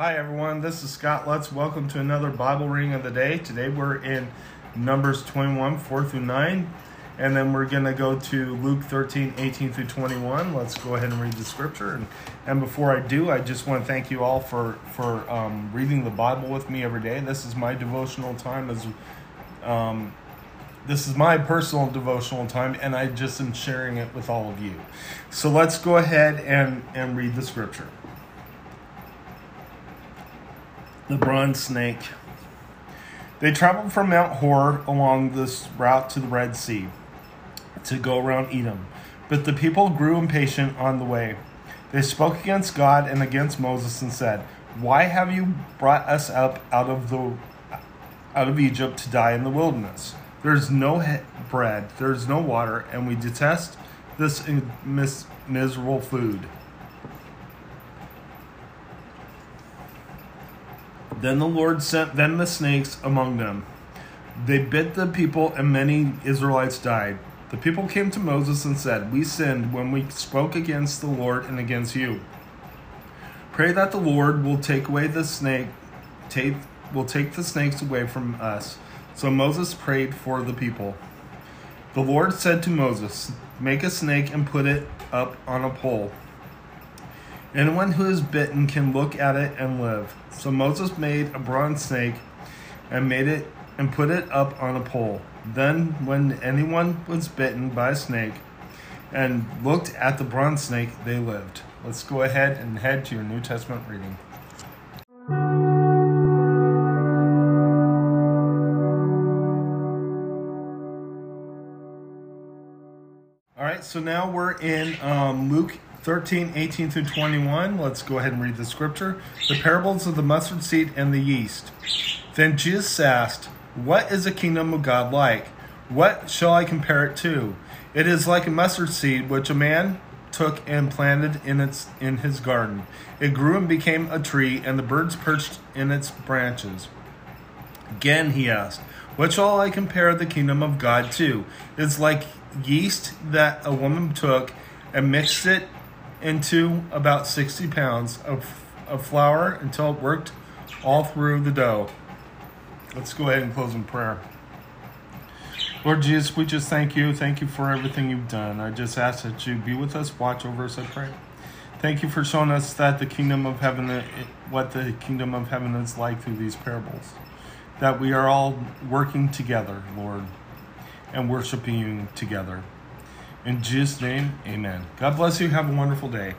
Hi everyone, this is Scott Lutz. Welcome to another Bible reading of the day. Today we're in Numbers 21, 4 through 9, and then we're going to go to Luke 13, 18 through 21. Let's go ahead and read the scripture. And, and before I do, I just want to thank you all for, for um, reading the Bible with me every day. This is my devotional time as um, this is my personal devotional time, and I just am sharing it with all of you. So let's go ahead and, and read the scripture. The bronze snake. They traveled from Mount Hor along this route to the Red Sea to go around Edom. But the people grew impatient on the way. They spoke against God and against Moses and said, "Why have you brought us up out of the out of Egypt to die in the wilderness? There's no bread, there's no water, and we detest this mis- miserable food." Then the Lord sent venomous snakes among them. They bit the people, and many Israelites died. The people came to Moses and said, We sinned when we spoke against the Lord and against you. Pray that the Lord will take away the snake, take, will take the snakes away from us. So Moses prayed for the people. The Lord said to Moses, Make a snake and put it up on a pole. Anyone who is bitten can look at it and live. So Moses made a bronze snake and made it and put it up on a pole. Then, when anyone was bitten by a snake and looked at the bronze snake, they lived. Let's go ahead and head to your New Testament reading. All right, so now we're in um, Luke 13, 18 through 21. Let's go ahead and read the scripture. The parables of the mustard seed and the yeast. Then Jesus asked, What is the kingdom of God like? What shall I compare it to? It is like a mustard seed which a man took and planted in its in his garden. It grew and became a tree, and the birds perched in its branches. Again he asked, What shall I compare the kingdom of God to? It is like yeast that a woman took and mixed it into about 60 pounds of, of flour until it worked all through the dough. Let's go ahead and close in prayer. Lord Jesus, we just thank you. Thank you for everything you've done. I just ask that you be with us, watch over us, I pray. Thank you for showing us that the kingdom of heaven, uh, what the kingdom of heaven is like through these parables. That we are all working together, Lord, and worshiping you together. In Jesus' name, amen. God bless you. Have a wonderful day.